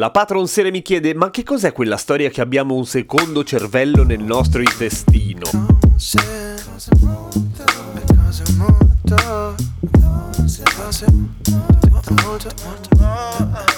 La patron Sere mi chiede: Ma che cos'è quella storia che abbiamo un secondo cervello nel nostro intestino? molto, molto, cose, cose molto, molto, molto,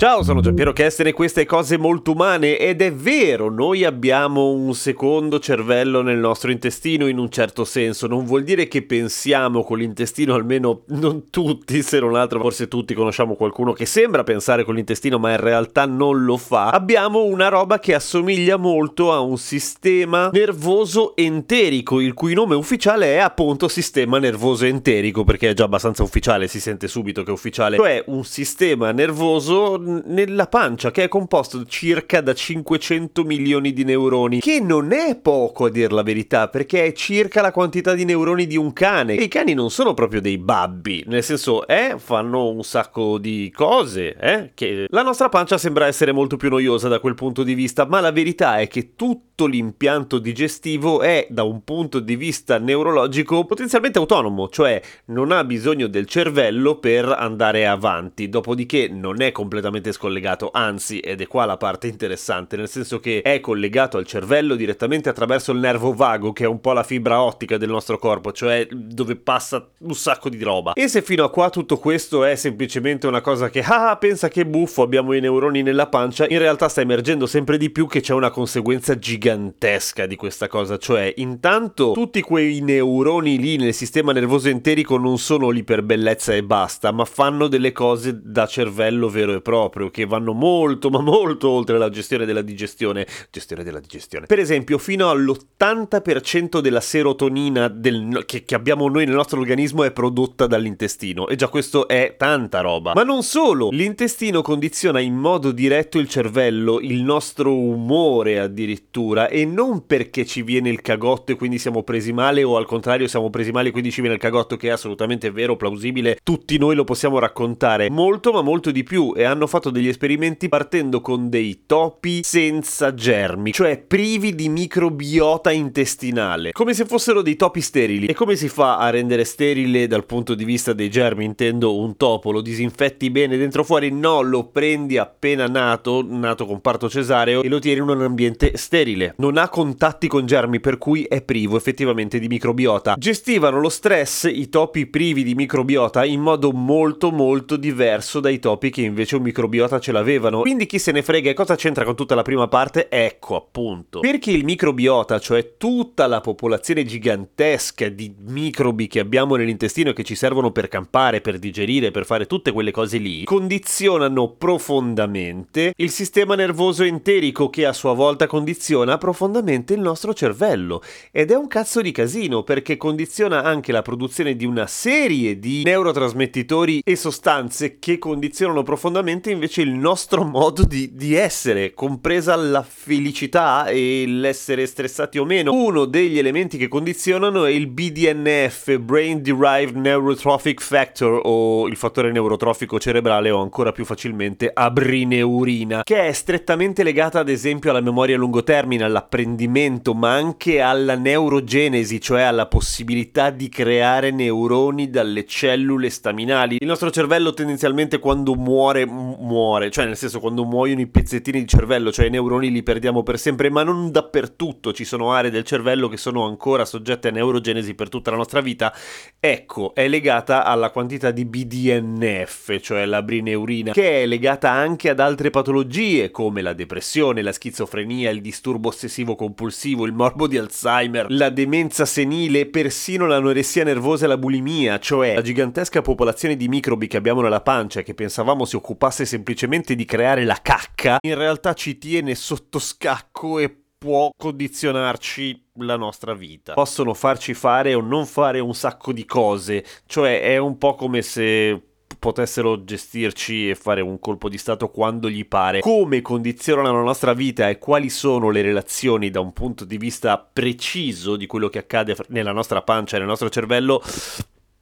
Ciao, sono Giampiero Kessler e queste cose molto umane ed è vero, noi abbiamo un secondo cervello nel nostro intestino in un certo senso, non vuol dire che pensiamo con l'intestino, almeno non tutti, se non altro forse tutti conosciamo qualcuno che sembra pensare con l'intestino ma in realtà non lo fa. Abbiamo una roba che assomiglia molto a un sistema nervoso enterico, il cui nome ufficiale è appunto sistema nervoso enterico, perché è già abbastanza ufficiale, si sente subito che è ufficiale, cioè un sistema nervoso nella pancia che è composto circa da 500 milioni di neuroni, che non è poco a dir la verità, perché è circa la quantità di neuroni di un cane. E i cani non sono proprio dei babbi, nel senso, eh, fanno un sacco di cose, eh, che la nostra pancia sembra essere molto più noiosa da quel punto di vista, ma la verità è che tutto l'impianto digestivo è da un punto di vista neurologico potenzialmente autonomo, cioè non ha bisogno del cervello per andare avanti, dopodiché non è completamente scollegato, anzi, ed è qua la parte interessante, nel senso che è collegato al cervello direttamente attraverso il nervo vago, che è un po' la fibra ottica del nostro corpo, cioè dove passa un sacco di roba. E se fino a qua tutto questo è semplicemente una cosa che, ah, pensa che buffo, abbiamo i neuroni nella pancia, in realtà sta emergendo sempre di più che c'è una conseguenza gigantesca di questa cosa, cioè intanto tutti quei neuroni lì nel sistema nervoso enterico non sono lì per bellezza e basta, ma fanno delle cose da cervello vero e proprio proprio che vanno molto ma molto oltre la gestione della digestione. Gestione della digestione. Per esempio, fino all'80% della serotonina del, che, che abbiamo noi nel nostro organismo è prodotta dall'intestino. E già questo è tanta roba. Ma non solo, l'intestino condiziona in modo diretto il cervello, il nostro umore addirittura, e non perché ci viene il cagotto e quindi siamo presi male, o al contrario siamo presi male e quindi ci viene il cagotto, che è assolutamente vero, plausibile, tutti noi lo possiamo raccontare. Molto ma molto di più, e hanno fatto fatto degli esperimenti partendo con dei topi senza germi, cioè privi di microbiota intestinale, come se fossero dei topi sterili. E come si fa a rendere sterile dal punto di vista dei germi? Intendo un topo, lo disinfetti bene dentro fuori? No, lo prendi appena nato, nato con parto cesareo, e lo tieni in un ambiente sterile. Non ha contatti con germi, per cui è privo effettivamente di microbiota. Gestivano lo stress, i topi privi di microbiota, in modo molto molto diverso dai topi che invece un microbiota microbiota ce l'avevano. Quindi chi se ne frega e cosa c'entra con tutta la prima parte? Ecco appunto. Perché il microbiota, cioè tutta la popolazione gigantesca di microbi che abbiamo nell'intestino e che ci servono per campare, per digerire, per fare tutte quelle cose lì, condizionano profondamente il sistema nervoso enterico che a sua volta condiziona profondamente il nostro cervello. Ed è un cazzo di casino perché condiziona anche la produzione di una serie di neurotrasmettitori e sostanze che condizionano profondamente invece il nostro modo di, di, essere, compresa la felicità e l'essere stressati o meno. Uno degli elementi che condizionano è il BDNF, Brain Derived Neurotrophic Factor, o il fattore neurotrofico cerebrale, o ancora più facilmente abrineurina, che è strettamente legata ad esempio alla memoria a lungo termine, all'apprendimento, ma anche alla neurogenesi, cioè alla possibilità di creare neuroni dalle cellule staminali. Il nostro cervello tendenzialmente quando muore muore, cioè nel senso quando muoiono i pezzettini di cervello, cioè i neuroni li perdiamo per sempre, ma non dappertutto, ci sono aree del cervello che sono ancora soggette a neurogenesi per tutta la nostra vita, ecco, è legata alla quantità di BDNF, cioè la brineurina, che è legata anche ad altre patologie come la depressione, la schizofrenia, il disturbo ossessivo compulsivo, il morbo di Alzheimer, la demenza senile, persino l'anoressia nervosa e la bulimia, cioè la gigantesca popolazione di microbi che abbiamo nella pancia che pensavamo si occupasse semplicemente di creare la cacca, in realtà ci tiene sotto scacco e può condizionarci la nostra vita. Possono farci fare o non fare un sacco di cose, cioè è un po' come se potessero gestirci e fare un colpo di stato quando gli pare. Come condizionano la nostra vita e quali sono le relazioni da un punto di vista preciso di quello che accade nella nostra pancia e nel nostro cervello,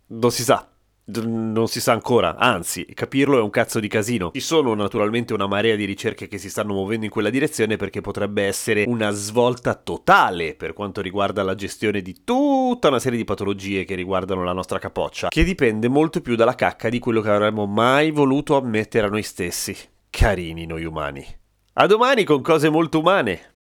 non si sa non si sa ancora, anzi, capirlo è un cazzo di casino. Ci sono naturalmente una marea di ricerche che si stanno muovendo in quella direzione perché potrebbe essere una svolta totale per quanto riguarda la gestione di tutta una serie di patologie che riguardano la nostra capoccia, che dipende molto più dalla cacca di quello che avremmo mai voluto ammettere a noi stessi. Carini noi umani. A domani con cose molto umane.